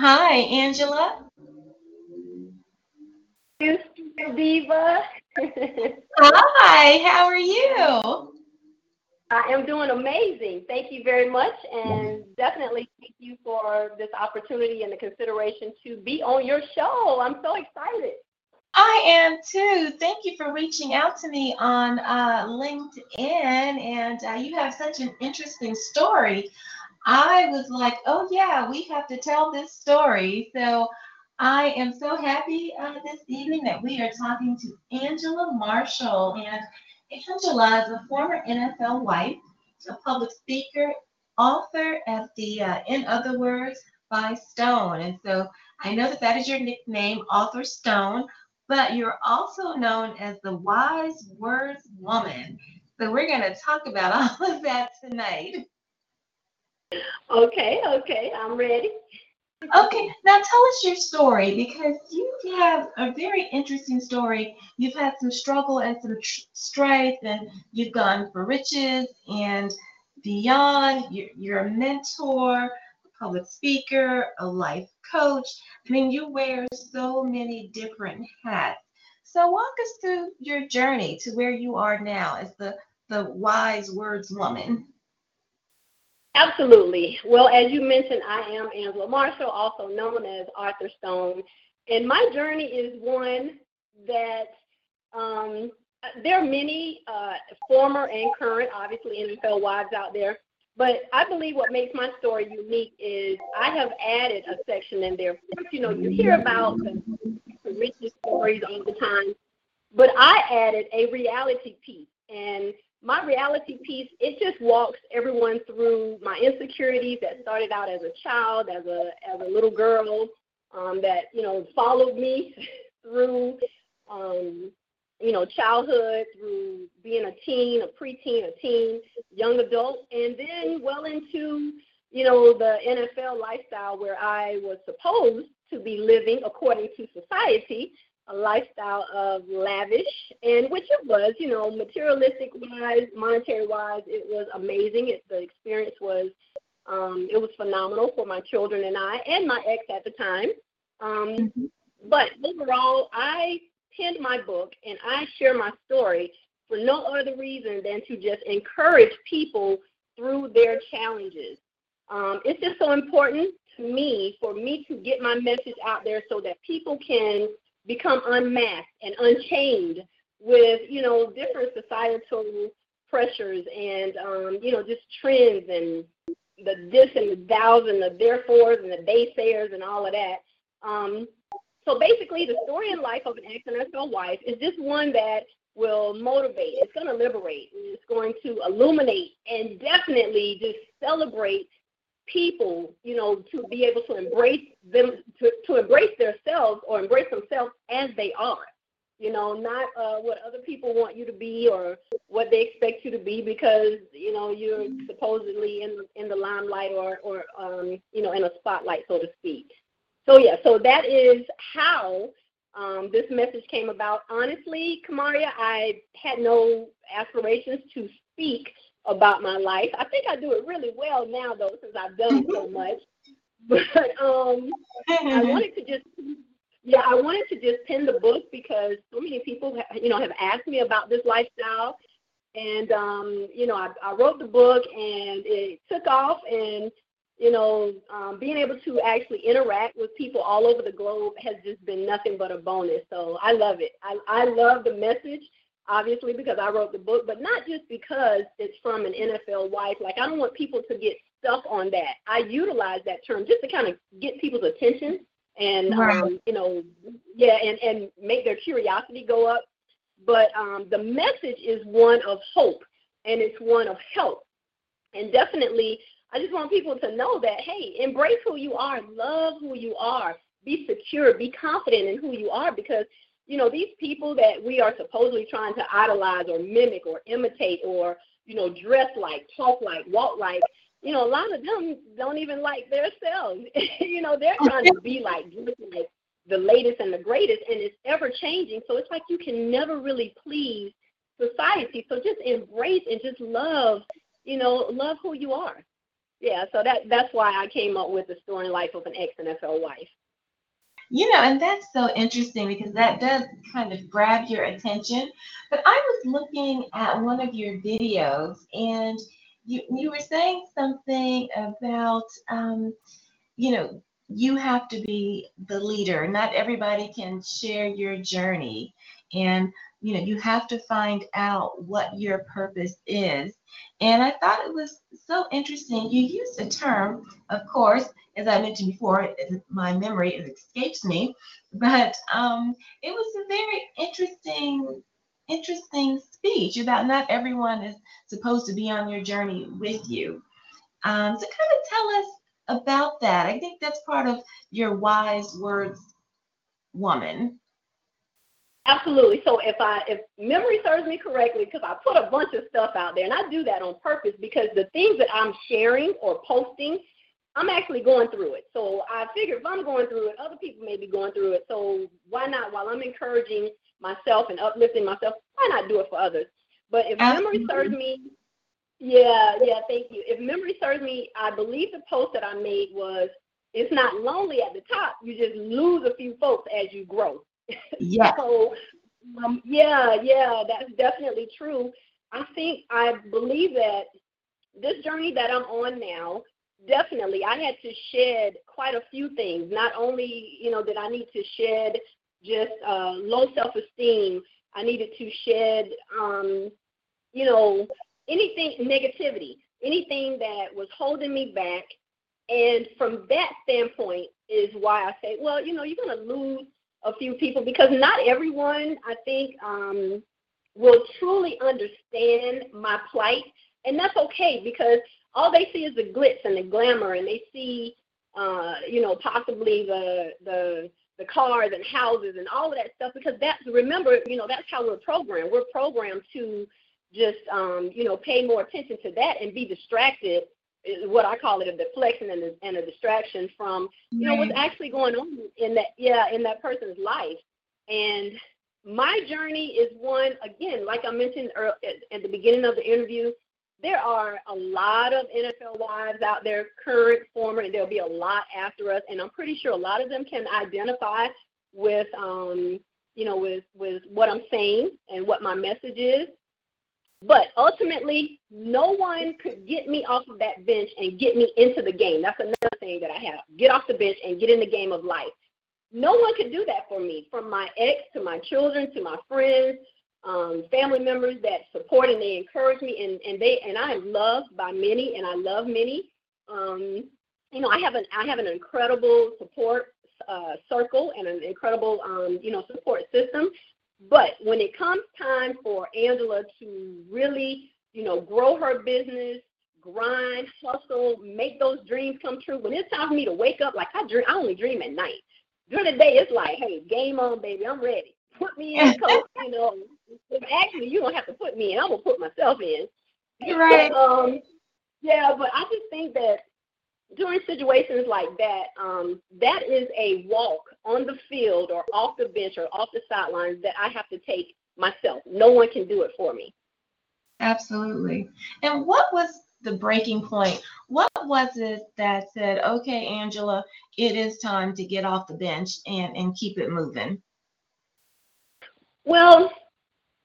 Hi, Angela. Diva. Hi, how are you? I am doing amazing. Thank you very much, and definitely thank you for this opportunity and the consideration to be on your show. I'm so excited. I am too. Thank you for reaching out to me on uh, LinkedIn, and uh, you have such an interesting story. I was like, oh yeah, we have to tell this story. So I am so happy uh, this evening that we are talking to Angela Marshall. And Angela is a former NFL wife, a public speaker, author of the uh, In Other Words by Stone. And so I know that that is your nickname, Author Stone, but you're also known as the Wise Words Woman. So we're going to talk about all of that tonight. Okay, okay, I'm ready. Okay, now tell us your story because you have a very interesting story. You've had some struggle and some tr- strife, and you've gone for riches and beyond. You're, you're a mentor, a public speaker, a life coach. I mean, you wear so many different hats. So walk us through your journey to where you are now as the the wise words woman. Absolutely. Well, as you mentioned, I am Angela Marshall, also known as Author Stone. And my journey is one that um, there are many uh, former and current, obviously, NFL wives out there. But I believe what makes my story unique is I have added a section in there. You know, you hear about the, the richest stories all the time, but I added a reality piece. And my reality piece, it just walks everyone through my insecurities that started out as a child, as a as a little girl, um, that you know followed me through, um, you know, childhood, through being a teen, a preteen, a teen, young adult, and then well into you know the NFL lifestyle where I was supposed to be living according to society, a lifestyle of lavish, and which it was, you know, materialistic wise, monetary wise, it was amazing. It, the experience was, um, it was phenomenal for my children and I, and my ex at the time. Um, mm-hmm. But overall, I penned my book and I share my story for no other reason than to just encourage people through their challenges. Um, it's just so important to me for me to get my message out there so that people can become unmasked and unchained with you know different societal pressures and um, you know just trends and the this and the thous and the therefores and the naysayers and all of that. Um, so basically, the story in life of an ex-NFL wife is just one that will motivate. It's going to liberate. It's going to illuminate and definitely just celebrate people, you know, to be able to embrace them, to, to embrace themselves or embrace themselves as they are. You know, not uh, what other people want you to be or what they expect you to be because you know you're supposedly in in the limelight or or um, you know in a spotlight, so to speak. So yeah, so that is how um, this message came about. Honestly, Kamaria, I had no aspirations to speak about my life. I think I do it really well now, though, since I've done so much. But um, I wanted to just, yeah, I wanted to just pin the book because so many people, you know, have asked me about this lifestyle, and um, you know, I, I wrote the book and it took off, and you know, um, being able to actually interact with people all over the globe has just been nothing but a bonus. So I love it. I, I love the message obviously because I wrote the book, but not just because it's from an NFL wife. Like I don't want people to get stuck on that. I utilize that term just to kind of get people's attention and right. um, you know, yeah, and and make their curiosity go up. But um, the message is one of hope and it's one of help. And definitely, I just want people to know that hey, embrace who you are, love who you are, be secure, be confident in who you are because you know these people that we are supposedly trying to idolize or mimic or imitate or you know dress like, talk like, walk like. You know, a lot of them don't even like themselves. you know, they're oh, trying to be like, like the latest and the greatest, and it's ever changing. So it's like you can never really please society. So just embrace and just love, you know, love who you are. Yeah, so that that's why I came up with the story life of an ex NFL wife. You know, and that's so interesting because that does kind of grab your attention. But I was looking at one of your videos and you you were saying something about um, you know, you have to be the leader. Not everybody can share your journey. And you know, you have to find out what your purpose is. And I thought it was so interesting. You used a term, of course, as I mentioned before, my memory escapes me, but um, it was a very interesting, interesting speech about not everyone is supposed to be on your journey with you. Um, so, kind of tell us about that. I think that's part of your wise words, woman. Absolutely. So if I if memory serves me correctly, because I put a bunch of stuff out there, and I do that on purpose because the things that I'm sharing or posting, I'm actually going through it. So I figure if I'm going through it, other people may be going through it. So why not? While I'm encouraging myself and uplifting myself, why not do it for others? But if Absolutely. memory serves me, yeah, yeah, thank you. If memory serves me, I believe the post that I made was, "It's not lonely at the top. You just lose a few folks as you grow." Yeah. so, um, yeah, yeah, that's definitely true. I think I believe that this journey that I'm on now, definitely, I had to shed quite a few things. Not only, you know, did I need to shed just uh, low self-esteem, I needed to shed, um, you know, anything negativity, anything that was holding me back. And from that standpoint is why I say, well, you know, you're going to lose a few people because not everyone, I think, um, will truly understand my plight, and that's okay because all they see is the glitz and the glamour, and they see, uh, you know, possibly the the the cars and houses and all of that stuff because that's remember, you know, that's how we're programmed. We're programmed to just um, you know pay more attention to that and be distracted what I call it a deflection and a, and a distraction from you know what's actually going on in that yeah in that person's life. And my journey is one again, like I mentioned early, at, at the beginning of the interview. There are a lot of NFL wives out there, current, former, and there'll be a lot after us. And I'm pretty sure a lot of them can identify with, um, you know, with with what I'm saying and what my message is. But ultimately, no one could get me off of that bench and get me into the game. That's another thing that I have. Get off the bench and get in the game of life. No one could do that for me, from my ex to my children to my friends, um, family members that support and they encourage me, and, and they and I am loved by many, and I love many. Um, you know, I have an I have an incredible support uh, circle and an incredible um, you know support system but when it comes time for Angela to really, you know, grow her business, grind, hustle, make those dreams come true, when it's time for me to wake up, like I dream, I only dream at night. During the day, it's like, hey, game on, baby, I'm ready. Put me in, coach. you know, actually, you don't have to put me in. I'm gonna put myself in. Right. um, yeah, but I just think that during situations like that, um, that is a walk on the field or off the bench or off the sidelines that I have to take myself. No one can do it for me. Absolutely. And what was the breaking point? What was it that said, okay, Angela, it is time to get off the bench and, and keep it moving? Well,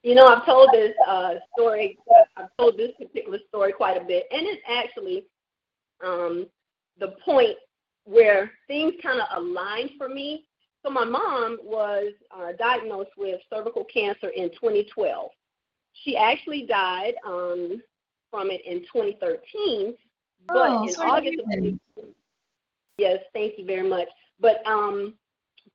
you know, I've told this uh, story, I've told this particular story quite a bit, and it's actually um, the point where things kind of aligned for me. So my mom was uh, diagnosed with cervical cancer in 2012. She actually died um, from it in 2013, but oh, in August of yes, thank you very much. But um,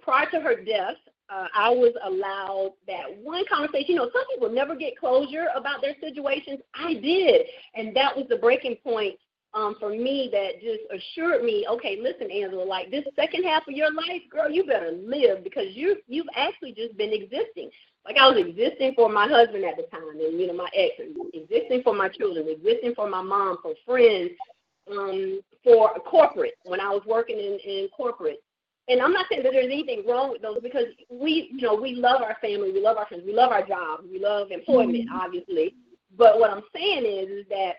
prior to her death, uh, I was allowed that one conversation. You know, some people never get closure about their situations. I did, and that was the breaking point um, for me that just assured me, okay, listen, Angela, like this second half of your life, girl, you better live because you you've actually just been existing. Like I was existing for my husband at the time, and you know my ex, existing for my children, existing for my mom, for friends, um, for corporate when I was working in, in corporate. And I'm not saying that there's anything wrong with those because we, you know, we love our family, we love our friends, we love our job, we love employment, mm-hmm. obviously. But what I'm saying is, is that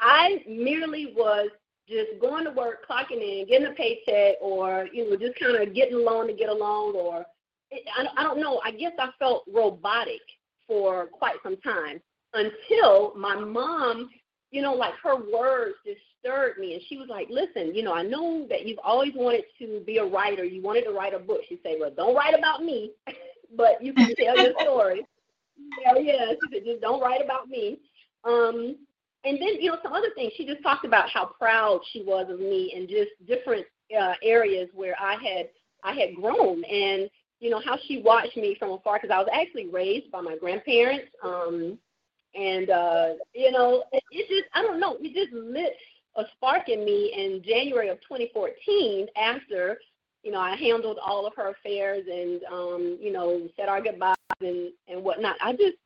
I merely was just going to work, clocking in, getting a paycheck, or you know, just kind of getting along to get along, or I, I don't know. I guess I felt robotic for quite some time until my mom, you know, like her words just stirred me, and she was like, "Listen, you know, I know that you've always wanted to be a writer. You wanted to write a book." She said, "Well, don't write about me, but you can tell your story." Yeah, yeah. She said, "Just don't write about me." Um, and then you know some other things. She just talked about how proud she was of me and just different uh, areas where I had I had grown and you know how she watched me from afar because I was actually raised by my grandparents. Um, and uh, you know it, it just I don't know it just lit a spark in me in January of 2014 after you know I handled all of her affairs and um, you know said our goodbyes and and whatnot. I just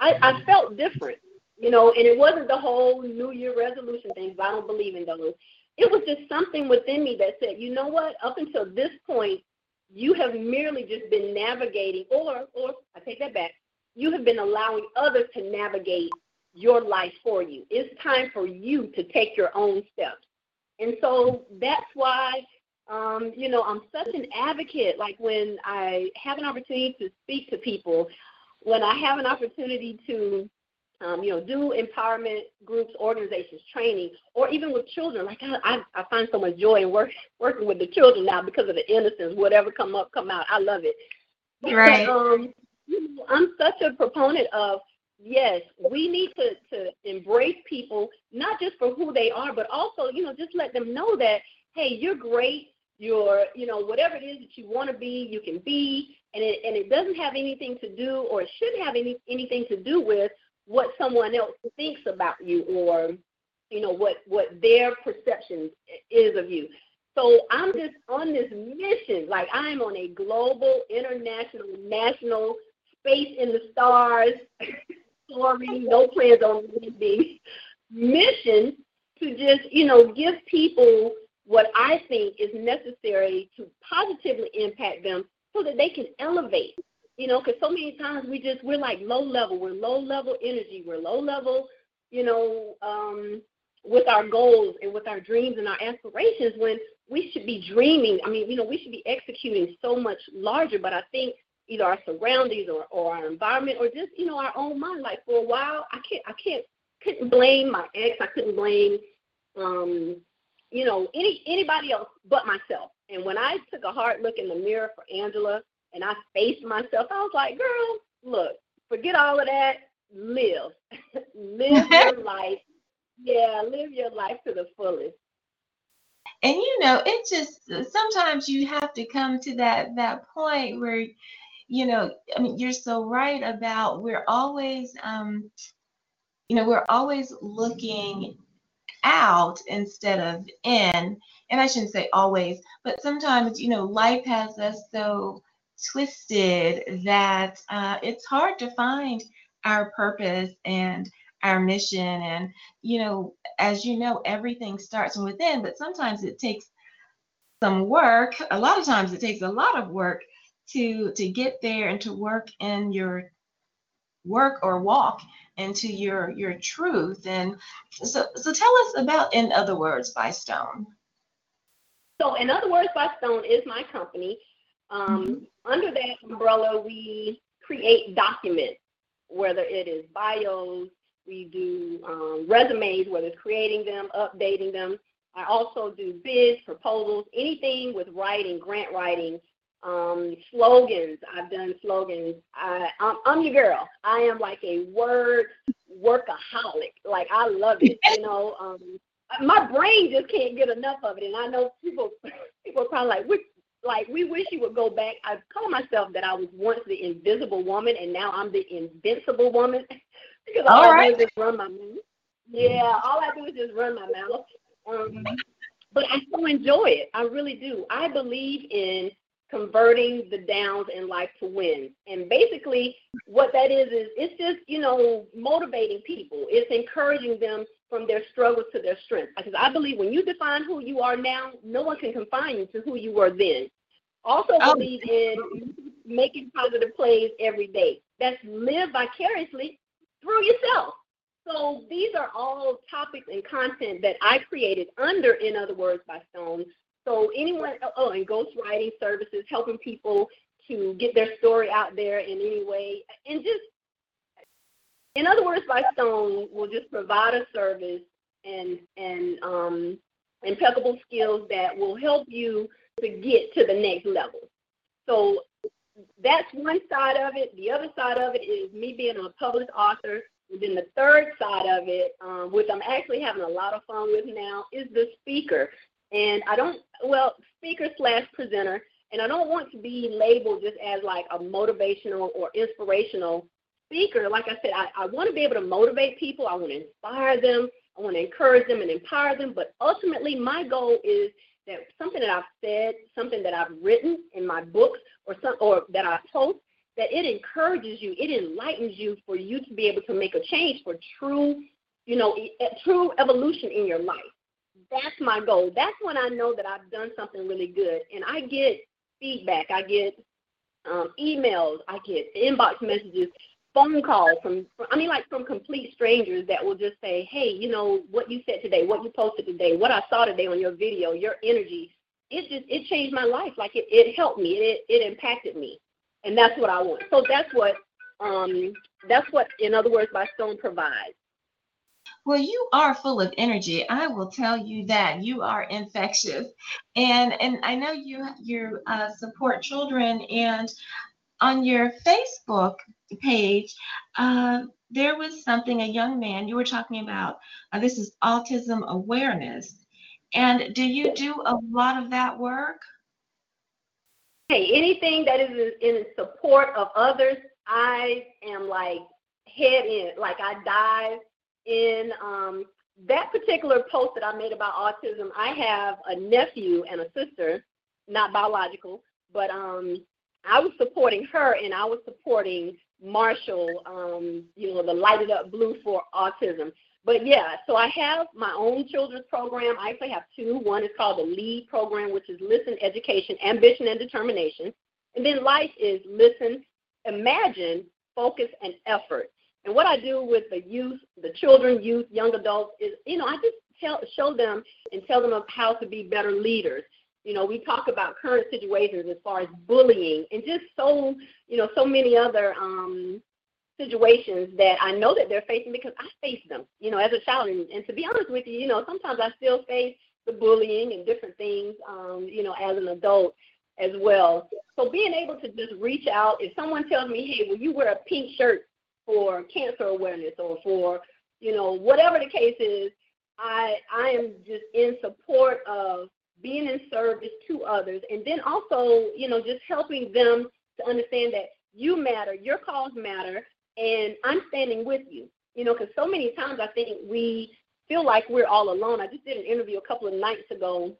I, I felt different you know, and it wasn't the whole New Year resolution thing, I don't believe in those. It was just something within me that said, you know what, up until this point, you have merely just been navigating, or, or I take that back, you have been allowing others to navigate your life for you. It's time for you to take your own steps. And so that's why, um, you know, I'm such an advocate. Like when I have an opportunity to speak to people, when I have an opportunity to um, you know, do empowerment groups, organizations, training, or even with children. Like I, I, find so much joy in work, working with the children now because of the innocence. Whatever come up, come out. I love it. Right. um, I'm such a proponent of yes, we need to to embrace people not just for who they are, but also you know just let them know that hey, you're great. You're you know whatever it is that you want to be, you can be, and it and it doesn't have anything to do or it shouldn't have any anything to do with what someone else thinks about you or you know what what their perception is of you. So i'm just on this mission like i'm on a global international national space in the stars soaring no plans on landing mission to just you know give people what i think is necessary to positively impact them so that they can elevate you know, because so many times we just we're like low level, we're low level energy, we're low level, you know, um, with our goals and with our dreams and our aspirations when we should be dreaming. I mean, you know, we should be executing so much larger, but I think either our surroundings or, or our environment or just, you know, our own mind. Like for a while I can't I can't couldn't blame my ex, I couldn't blame um, you know, any anybody else but myself. And when I took a hard look in the mirror for Angela and I faced myself. I was like, girl, look, forget all of that. Live. live your life. Yeah, live your life to the fullest. And you know, it just sometimes you have to come to that that point where, you know, I mean, you're so right about we're always um, you know, we're always looking out instead of in. And I shouldn't say always, but sometimes, you know, life has us so twisted that uh, it's hard to find our purpose and our mission. And, you know, as you know, everything starts from within, but sometimes it takes some work. A lot of times it takes a lot of work to to get there and to work in your work or walk into your your truth and so so tell us about in other words by stone so in other words by stone is my company um, mm-hmm. Under that umbrella, we create documents, whether it is bios, we do um, resumes, whether it's creating them, updating them. I also do bids, proposals, anything with writing, grant writing, um, slogans. I've done slogans. I, I'm, I'm your girl. I am like a word workaholic. Like I love it. You know, um, my brain just can't get enough of it. And I know people people are probably like, which like we wish you would go back. I call myself that I was once the invisible woman, and now I'm the invincible woman because all, all right. I do is just run my mouth. Yeah, all I do is just run my mouth. Um, but I so enjoy it. I really do. I believe in converting the downs in life to wins. And basically, what that is is it's just you know motivating people. It's encouraging them from their struggles to their strength. Because I believe when you define who you are now, no one can confine you to who you were then. Also oh. believe in making positive plays every day. That's live vicariously through yourself. So these are all topics and content that I created under In Other Words by Stone. So anyone, oh, oh and ghostwriting services, helping people to get their story out there in any way, and just in other words, by Stone will just provide a service and and um, impeccable skills that will help you to get to the next level. So that's one side of it. The other side of it is me being a published author. And then the third side of it, um, which I'm actually having a lot of fun with now, is the speaker. And I don't, well, speaker slash presenter. And I don't want to be labeled just as like a motivational or inspirational speaker, like I said, I, I want to be able to motivate people. I want to inspire them. I want to encourage them and empower them. But ultimately, my goal is that something that I've said, something that I've written in my books, or some, or that I post, that it encourages you, it enlightens you for you to be able to make a change for true, you know, true evolution in your life. That's my goal. That's when I know that I've done something really good, and I get feedback. I get um, emails. I get inbox messages phone calls from, I mean, like from complete strangers that will just say, hey, you know, what you said today, what you posted today, what I saw today on your video, your energy, it just, it changed my life. Like it, it helped me, it, it impacted me. And that's what I want. So that's what, um, that's what, in other words, by Stone provides. Well, you are full of energy. I will tell you that you are infectious, and and I know you you uh, support children, and on your Facebook page, uh, there was something, a young man, you were talking about, uh, this is autism awareness. And do you do a lot of that work? Hey, anything that is in support of others, I am like head in, like I dive in. Um, that particular post that I made about autism, I have a nephew and a sister, not biological, but um, I was supporting her and I was supporting Marshall, um, you know, the Light It Up Blue for Autism. But yeah, so I have my own children's program. I actually have two. One is called the LEAD program, which is Listen, Education, Ambition, and Determination. And then Life is Listen, Imagine, Focus, and Effort. And what I do with the youth, the children, youth, young adults is, you know, I just tell, show them and tell them of how to be better leaders. You know, we talk about current situations as far as bullying and just so, you know, so many other um, situations that I know that they're facing because I face them, you know, as a child. And, and to be honest with you, you know, sometimes I still face the bullying and different things, um, you know, as an adult as well. So being able to just reach out, if someone tells me, hey, will you wear a pink shirt for cancer awareness or for, you know, whatever the case is, I I am just in support of being in service to others, and then also, you know, just helping them to understand that you matter, your cause matter, and I'm standing with you. You know, because so many times I think we feel like we're all alone. I just did an interview a couple of nights ago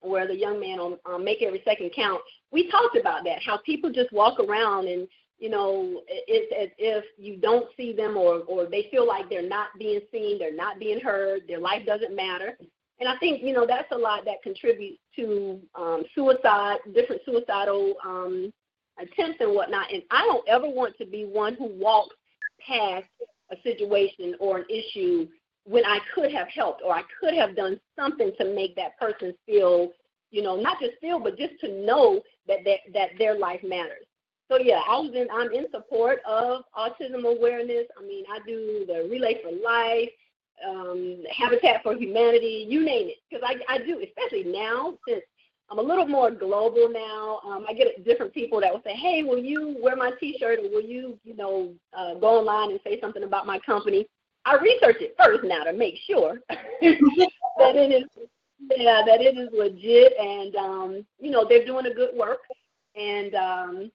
where the young man on um, Make Every Second Count, we talked about that, how people just walk around and, you know, it's as if you don't see them or, or they feel like they're not being seen, they're not being heard, their life doesn't matter. And I think, you know, that's a lot that contributes to um, suicide, different suicidal um, attempts and whatnot. And I don't ever want to be one who walks past a situation or an issue when I could have helped or I could have done something to make that person feel, you know, not just feel, but just to know that that, that their life matters. So yeah, I was in, I'm in support of autism awareness. I mean, I do the Relay for Life um, Habitat for Humanity, you name it. Because I, I do, especially now since I'm a little more global now. Um, I get different people that will say, "Hey, will you wear my T-shirt, or will you, you know, uh, go online and say something about my company?" I research it first now to make sure that it is yeah, that it is legit, and um, you know they're doing a good work, and um,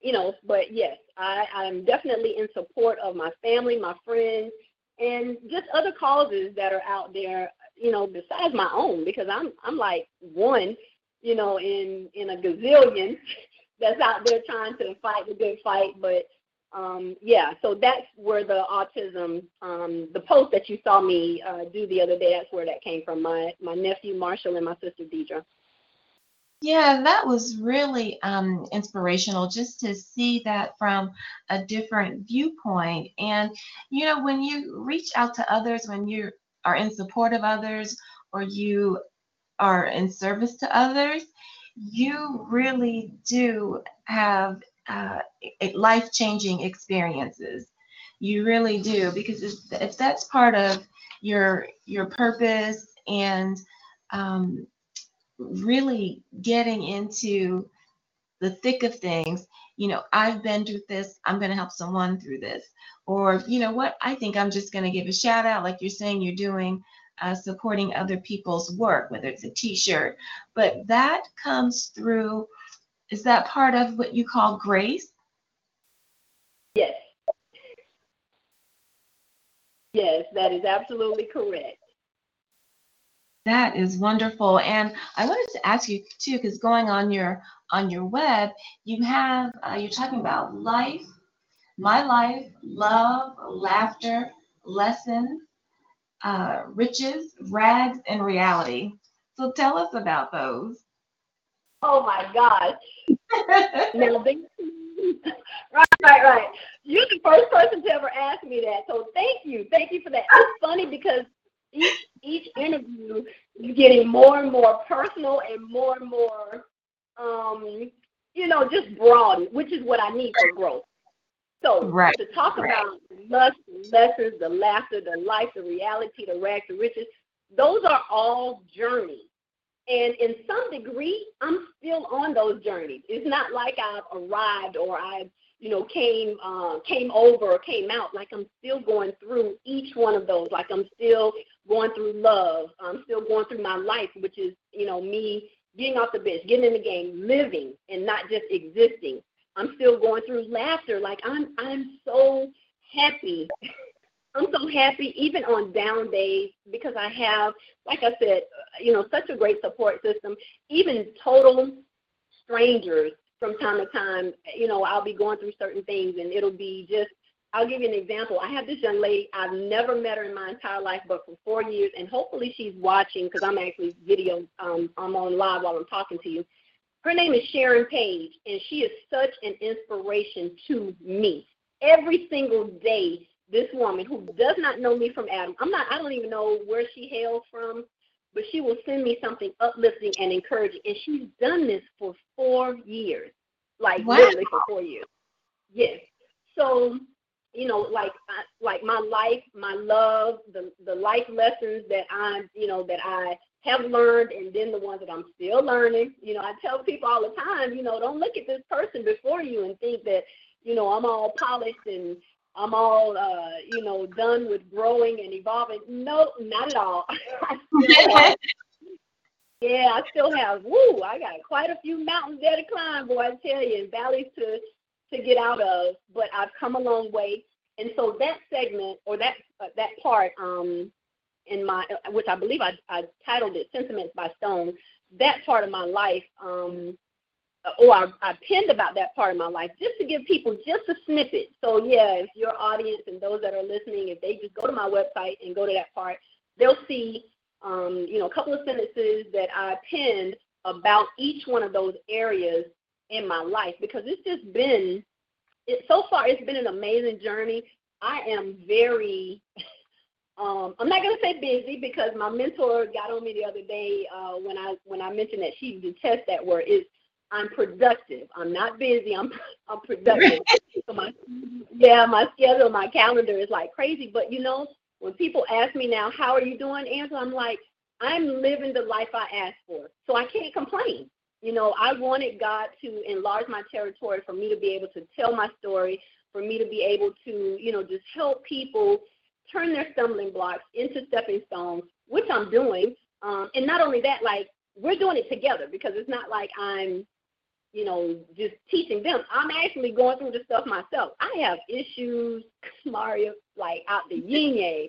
you know, but yes, I I'm definitely in support of my family, my friends, and just other causes that are out there. You know, besides my own, because I'm I'm like one, you know, in in a gazillion that's out there trying to fight the good fight, but um, yeah, so that's where the autism, um, the post that you saw me uh, do the other day, that's where that came from. My my nephew Marshall and my sister Deidre. Yeah, that was really um, inspirational just to see that from a different viewpoint. And, you know, when you reach out to others, when you are in support of others, or you are in service to others, you really do have uh, life changing experiences. You really do, because if, that's part of your your purpose and um, really getting into the thick of things, you know, I've been through this, I'm going to help someone through this. Or, you know what, I think I'm just going to give a shout out, like you're saying you're doing, uh, supporting other people's work, whether it's a t shirt. But that comes through, is that part of what you call grace? Yes. Yes, that is absolutely correct. That is wonderful. And I wanted to ask you too, because going on your on your web, you have uh, you're talking about life, my life, love, laughter, lessons, uh, riches, rags, and reality. So tell us about those. Oh my God. right, right, right. You're the first person to ever ask me that. So thank you. Thank you for that. It's funny because each each interview is getting more and more personal and more and more um, you know, just broad, which is what I need for growth. So right. to talk right. about lust, lessons, the laughter, the life, the reality, the rags, the riches, those are all journeys. And in some degree, I'm still on those journeys. It's not like I've arrived or I've, you know, came uh, came over or came out. Like I'm still going through each one of those. Like I'm still going through love. I'm still going through my life, which is, you know, me getting off the bench, getting in the game, living, and not just existing. I'm still going through laughter. Like I'm I'm so happy. I'm so happy even on down days because I have, like I said, you know, such a great support system. Even total strangers from time to time, you know, I'll be going through certain things and it'll be just I'll give you an example. I have this young lady, I've never met her in my entire life, but for four years, and hopefully she's watching because I'm actually video, um, I'm on live while I'm talking to you. Her name is Sharon Page, and she is such an inspiration to me. Every single day, this woman who does not know me from Adam, I'm not, I don't even know where she hails from, but she will send me something uplifting and encouraging. And she's done this for four years, like wow. literally for four years. Yes. So, you know, like like my life, my love, the the life lessons that I, you know, that I have learned and then the ones that I'm still learning. You know, I tell people all the time, you know, don't look at this person before you and think that, you know, I'm all polished and I'm all, uh, you know, done with growing and evolving. No, not at all. yeah, I still have, woo, I got quite a few mountains there to climb, boy, I tell you, and valleys to, to get out of, but I've come a long way. And so that segment or that uh, that part, um, in my, which I believe I, I titled it Sentiments by Stone, that part of my life, um, or I, I pinned about that part of my life just to give people just a snippet. So yeah, if your audience and those that are listening, if they just go to my website and go to that part, they'll see, um, you know, a couple of sentences that I pinned about each one of those areas in my life because it's just been, it, so far it's been an amazing journey. I am very um, I'm not gonna say busy because my mentor got on me the other day uh, when I when I mentioned that she detests that word. Is I'm productive. I'm not busy. I'm I'm productive. so my yeah, my schedule, my calendar is like crazy. But you know, when people ask me now, how are you doing, Angela? I'm like, I'm living the life I asked for, so I can't complain. You know, I wanted God to enlarge my territory for me to be able to tell my story, for me to be able to, you know, just help people turn their stumbling blocks into stepping stones, which I'm doing. Um, and not only that, like we're doing it together because it's not like I'm, you know, just teaching them. I'm actually going through the stuff myself. I have issues, Mario, like out the yin yang.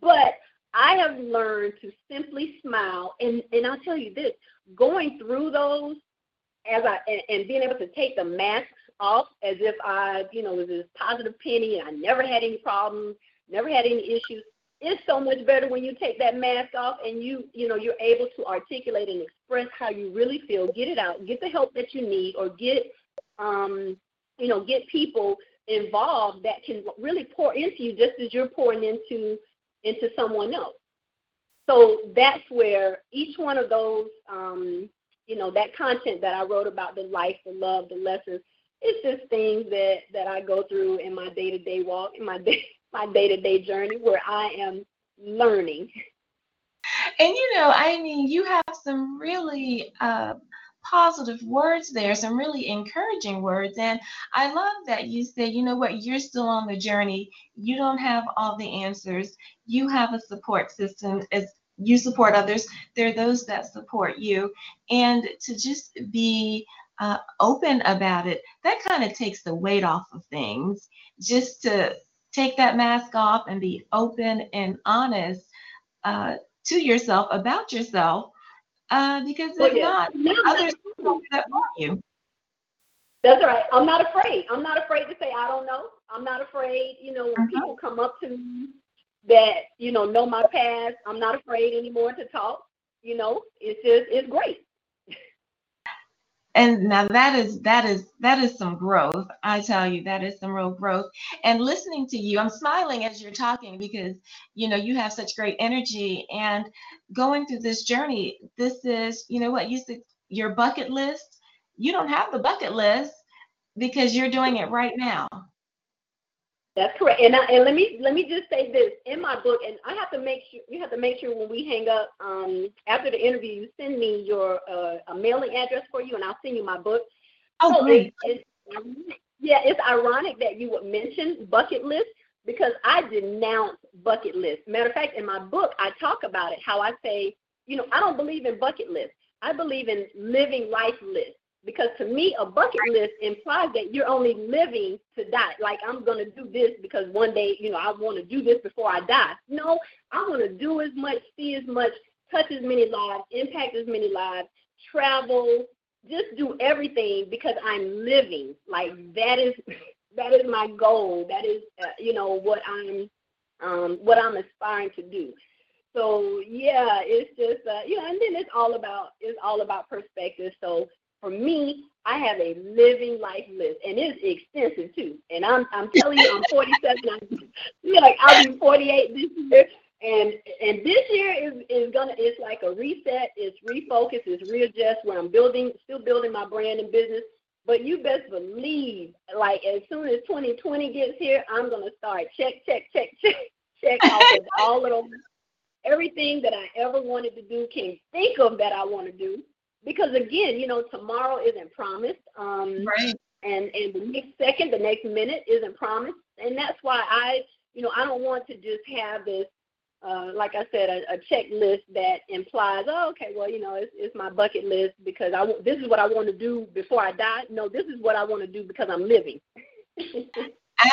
But I have learned to simply smile and, and I'll tell you this, going through those as I and, and being able to take the masks off as if I, you know, was this positive penny and I never had any problems, never had any issues. It's so much better when you take that mask off and you, you know, you're able to articulate and express how you really feel, get it out, get the help that you need, or get, um, you know, get people involved that can really pour into you just as you're pouring into into someone else. So that's where each one of those, um, you know, that content that I wrote about the life, the love, the lessons, it's just things that that I go through in my day to day walk, in my day my day to day journey, where I am learning. And you know, I mean, you have some really uh, positive words there, some really encouraging words. And I love that you say, you know what, you're still on the journey. You don't have all the answers. You have a support system as you support others. There are those that support you. And to just be uh, open about it, that kind of takes the weight off of things. Just to take that mask off and be open and honest uh, to yourself about yourself uh, because if not, others that want you. That's right. I'm not afraid. I'm not afraid to say I don't know. I'm not afraid. You know, when uh-huh. people come up to me that you know know my past, I'm not afraid anymore to talk. You know, it's just it's great and now that is that is that is some growth. I tell you that is some real growth. And listening to you i'm smiling as you're talking because you know you have such great energy. And going through this journey this is you know what you said your bucket list. You don't have the bucket list because you're doing it right now that's correct. And I, and let me let me just say this in my book, and I have to make sure you have to make sure when we hang up um, after the interview, you send me your uh, a mailing address for you, and I'll send you my book. Oh, so great. It, it's, yeah, it's ironic that you would mention bucket list because I denounce bucket list. Matter of fact, in my book, I talk about it. How I say, you know, I don't believe in bucket list. I believe in living life list because to me a bucket list implies that you're only living to die. Like i'm going to do this because one day you know i want to do this before i die. No i want to do as much see as much touch as many lives impact as many lives travel just do everything because i'm living. Like that is that is my goal. That is uh, you know what i'm um what i'm aspiring to do. So yeah it's just uh, you know and then it's all about it's all about perspective. So for me, I have a living life list, and it's extensive too. And I'm I'm telling you, I'm 47. I'm like I'll be 48 this year, and and this year is is gonna it's like a reset, it's refocus, it's readjust. Where I'm building, still building my brand and business. But you best believe, like as soon as 2020 gets here, I'm gonna start check, check, check, check, check off of all of them, everything that I ever wanted to do, can think of that I want to do because again, you know, tomorrow isn't promised. Um, right. And and the next second, the next minute isn't promised, and that's why I, you know, I don't want to just have this, uh, like I said, a, a checklist that implies, oh, okay, well, you know, it's, it's my bucket list because I this is what I want to do before I die. No, this is what I want to do because I'm living.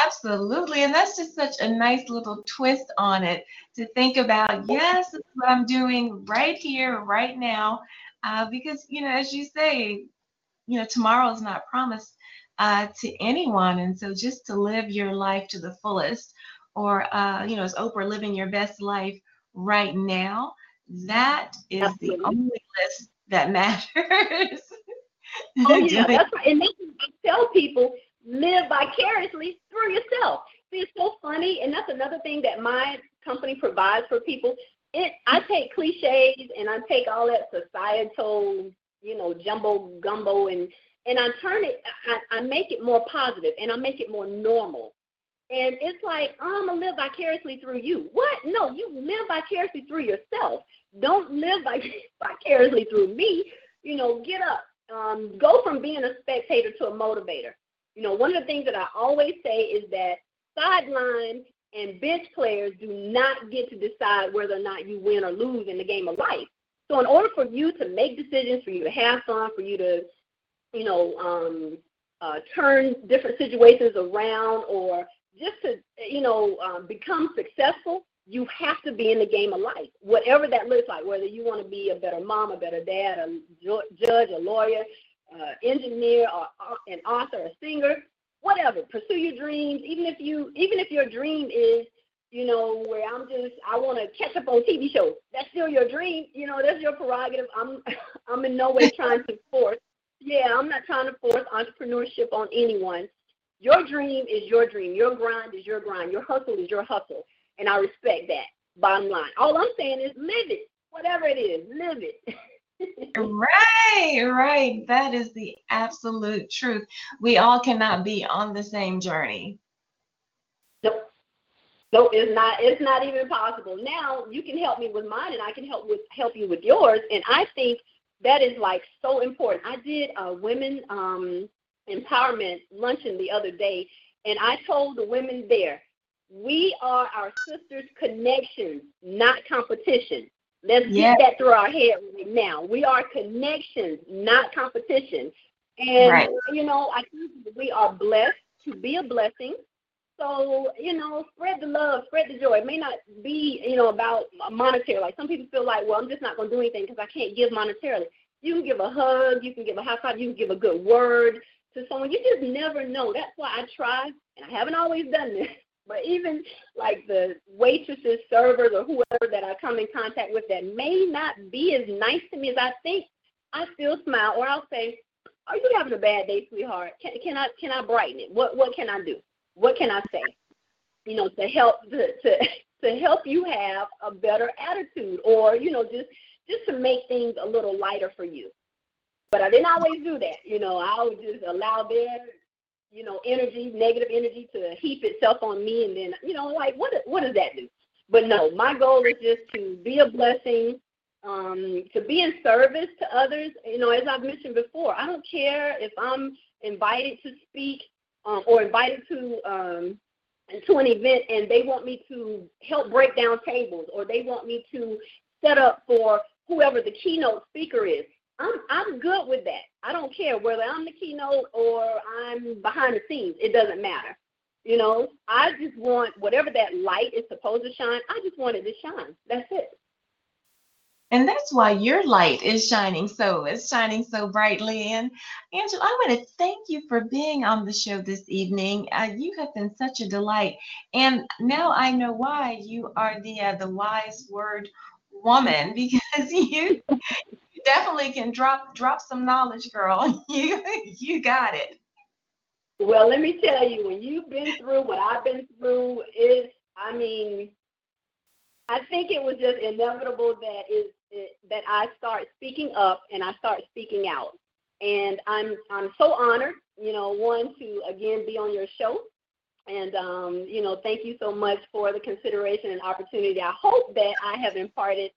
Absolutely. And that's just such a nice little twist on it to think about, yes, this is what I'm doing right here, right now uh, because you know, as you say, you know, tomorrow is not promised uh, to anyone, and so just to live your life to the fullest, or uh, you know, as Oprah, living your best life right now, that is Absolutely. the only list that matters. oh yeah, that's right. And then I tell people live vicariously through yourself. See, it's so funny, and that's another thing that my company provides for people it I take cliches and I take all that societal, you know, jumbo gumbo and and I turn it I, I make it more positive and I make it more normal. And it's like, oh, I'm gonna live vicariously through you. What? No, you live vicariously through yourself. Don't live vicariously through me. You know, get up. Um, go from being a spectator to a motivator. You know, one of the things that I always say is that sideline and bench players do not get to decide whether or not you win or lose in the game of life. So in order for you to make decisions, for you to have fun, for you to, you know, um, uh, turn different situations around, or just to, you know, um, become successful, you have to be in the game of life, whatever that looks like. Whether you want to be a better mom, a better dad, a judge, a lawyer, uh, engineer, or uh, an author, a singer, whatever. Pursue your dreams. Even if you, even if your dream is you know, where I'm just I want to catch up on TV shows. That's still your dream. You know, that's your prerogative. I'm I'm in no way trying to force. Yeah, I'm not trying to force entrepreneurship on anyone. Your dream is your dream. Your grind is your grind. Your hustle is your hustle. And I respect that. Bottom line. All I'm saying is live it. Whatever it is, live it. right, right. That is the absolute truth. We all cannot be on the same journey. Nope. So it's not it's not even possible. Now you can help me with mine and I can help with help you with yours. And I think that is like so important. I did a women um, empowerment luncheon the other day and I told the women there, we are our sisters' connections, not competition. Let's get that through our head right now. We are connections, not competition. And right. you know, I think we are blessed to be a blessing so, you know, spread the love, spread the joy. It may not be, you know, about monetary. Like some people feel like, well, I'm just not going to do anything because I can't give monetarily. You can give a hug, you can give a high five, you can give a good word to someone. You just never know. That's why I try, and I haven't always done this. But even like the waitresses, servers, or whoever that I come in contact with that may not be as nice to me as I think, I still smile, or I'll say, "Are you having a bad day, sweetheart? Can, can I can I brighten it? What what can I do?" what can I say? You know, to help to, to to help you have a better attitude, or you know, just just to make things a little lighter for you. But I didn't always do that. You know, I would just allow their, you know, energy, negative energy, to heap itself on me, and then you know, like what what does that do? But no, my goal is just to be a blessing, um, to be in service to others. You know, as I've mentioned before, I don't care if I'm invited to speak um, or invited to um, to an event and they want me to help break down tables or they want me to set up for whoever the keynote speaker is. I'm I'm good with that. I don't care whether I'm the keynote or I'm behind the scenes. It doesn't matter. You know, I just want whatever that light is supposed to shine. I just want it to shine. That's it. And that's why your light is shining so it's shining so brightly. And Angela, I want to thank you for being on the show this evening. Uh, you have been such a delight, and now I know why you are the uh, the wise word woman because you definitely can drop drop some knowledge, girl. You you got it. Well, let me tell you, when you've been through what I've been through, is I mean, I think it was just inevitable that is that I start speaking up and I start speaking out. And I'm I'm so honored, you know, one to again be on your show. And um, you know, thank you so much for the consideration and opportunity. I hope that I have imparted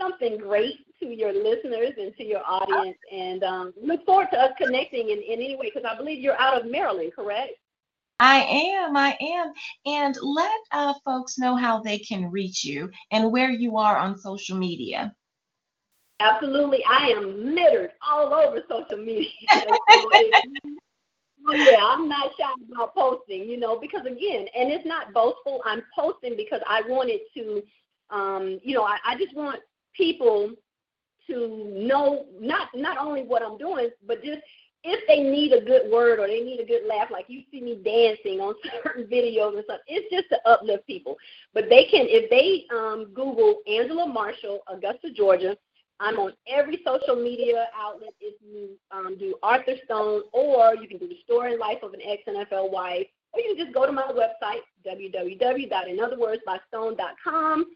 something great to your listeners and to your audience. And um, look forward to us connecting in, in any way because I believe you're out of Maryland, correct? I am, I am. And let uh, folks know how they can reach you and where you are on social media. Absolutely. I am littered all over social media. yeah, I'm not shy about posting, you know, because again, and it's not boastful. I'm posting because I wanted to, um, you know, I, I just want people to know not not only what I'm doing, but just if they need a good word or they need a good laugh, like you see me dancing on certain videos and stuff, it's just to uplift people. But they can, if they um, Google Angela Marshall, Augusta, Georgia, I'm on every social media outlet if you um, do Author Stone, or you can do the story and life of an ex NFL wife, or you can just go to my website, www.inotherwordsbystone.com,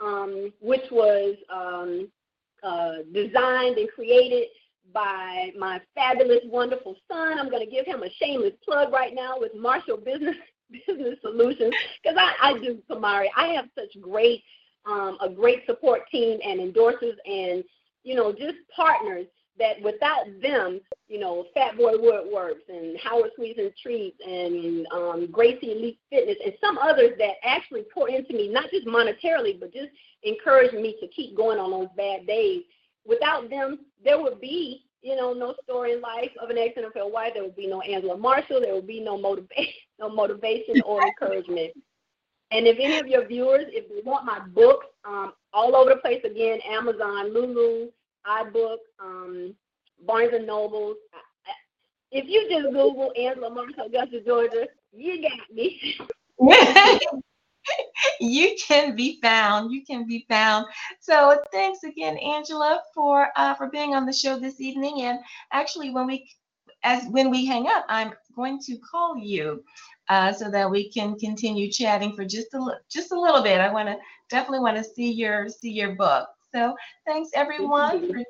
um, which was um, uh, designed and created by my fabulous, wonderful son. I'm going to give him a shameless plug right now with Marshall Business Business Solutions because I, I do, Kamari. I have such great um, a great support team and endorsers and, you know, just partners that without them, you know, Fat Boy Woodworks and Howard Sweets and Treats and um, Gracie Elite Fitness and some others that actually pour into me, not just monetarily, but just encourage me to keep going on those bad days. without them, there would be, you know, no story in life of an ex-NFL wife. There would be no Angela Marshall. There would be no motivation, no motivation or encouragement. And if any of your viewers, if they want my books, um, all over the place again, Amazon, Lulu, iBook, um, Barnes and Nobles. If you just Google Angela Marshall, Augusta, Georgia, you got me. you can be found. You can be found. So thanks again, Angela, for uh, for being on the show this evening. And actually, when we as when we hang up, I'm going to call you uh, so that we can continue chatting for just a just a little bit. I want to definitely want to see your see your book. So thanks everyone for tuning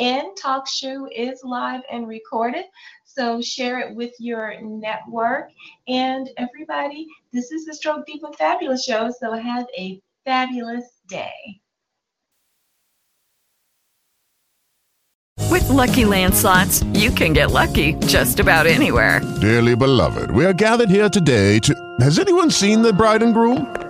in. Talk show is live and recorded. So share it with your network. And everybody, this is the Stroke Diva Fabulous show. So have a fabulous day. With Lucky Land slots, you can get lucky just about anywhere. Dearly beloved, we are gathered here today to. Has anyone seen the bride and groom?